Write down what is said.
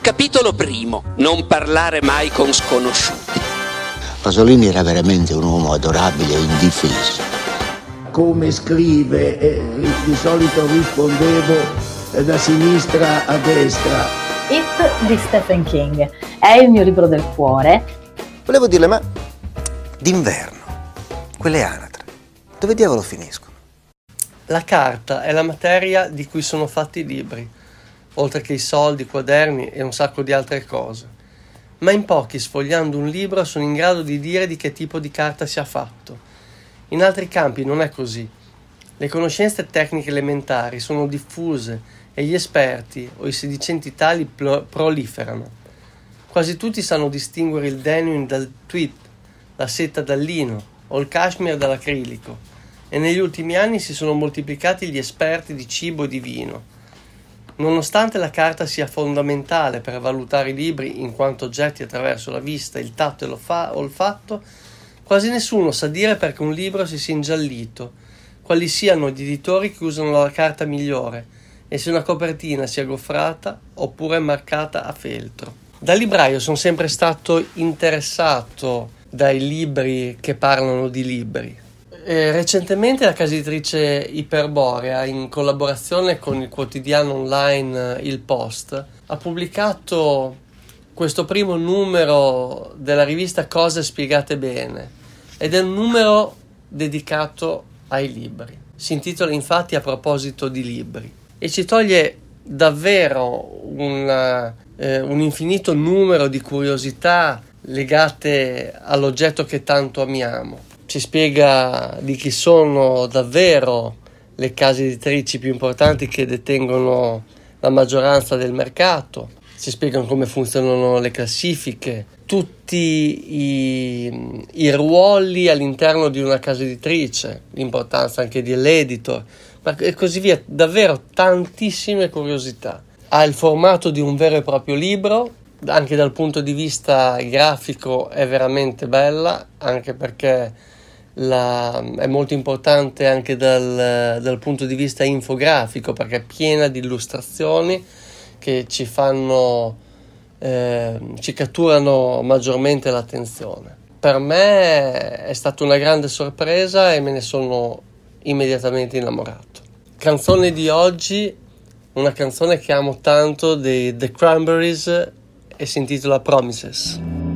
Capitolo primo. Non parlare mai con sconosciuti. Pasolini era veramente un uomo adorabile e indifeso. Come scrive, eh, di solito rispondevo eh, da sinistra a destra. It di Stephen King è il mio libro del cuore. Volevo dirle, ma d'inverno, quelle anatre, dove diavolo finiscono? La carta è la materia di cui sono fatti i libri, oltre che i soldi, i quaderni e un sacco di altre cose. Ma in pochi, sfogliando un libro, sono in grado di dire di che tipo di carta sia fatto. In altri campi non è così. Le conoscenze tecniche elementari sono diffuse e gli esperti o i sedicenti tali proliferano. Quasi tutti sanno distinguere il denim dal tweed, la seta dal lino o il cashmere dall'acrilico e negli ultimi anni si sono moltiplicati gli esperti di cibo e di vino. Nonostante la carta sia fondamentale per valutare i libri in quanto oggetti attraverso la vista, il tatto e l'olfatto, quasi nessuno sa dire perché un libro si sia ingiallito, quali siano gli editori che usano la carta migliore e se una copertina sia goffrata oppure marcata a feltro. Da libraio sono sempre stato interessato dai libri che parlano di libri eh, recentemente la casa editrice Iperborea, in collaborazione con il quotidiano online eh, Il Post, ha pubblicato questo primo numero della rivista Cose spiegate bene ed è un numero dedicato ai libri. Si intitola infatti a proposito di libri e ci toglie davvero una, eh, un infinito numero di curiosità legate all'oggetto che tanto amiamo ci spiega di chi sono davvero le case editrici più importanti che detengono la maggioranza del mercato, ci spiegano come funzionano le classifiche, tutti i, i ruoli all'interno di una casa editrice, l'importanza anche dell'editor e così via, davvero tantissime curiosità. Ha il formato di un vero e proprio libro, anche dal punto di vista grafico è veramente bella, anche perché la, è molto importante anche dal, dal, punto di vista infografico perché è piena di illustrazioni che ci fanno eh, ci catturano maggiormente l'attenzione. Per me è stata una grande sorpresa e me ne sono immediatamente innamorato. Canzone di oggi, una canzone che amo tanto dei The Cranberries e si intitola Promises.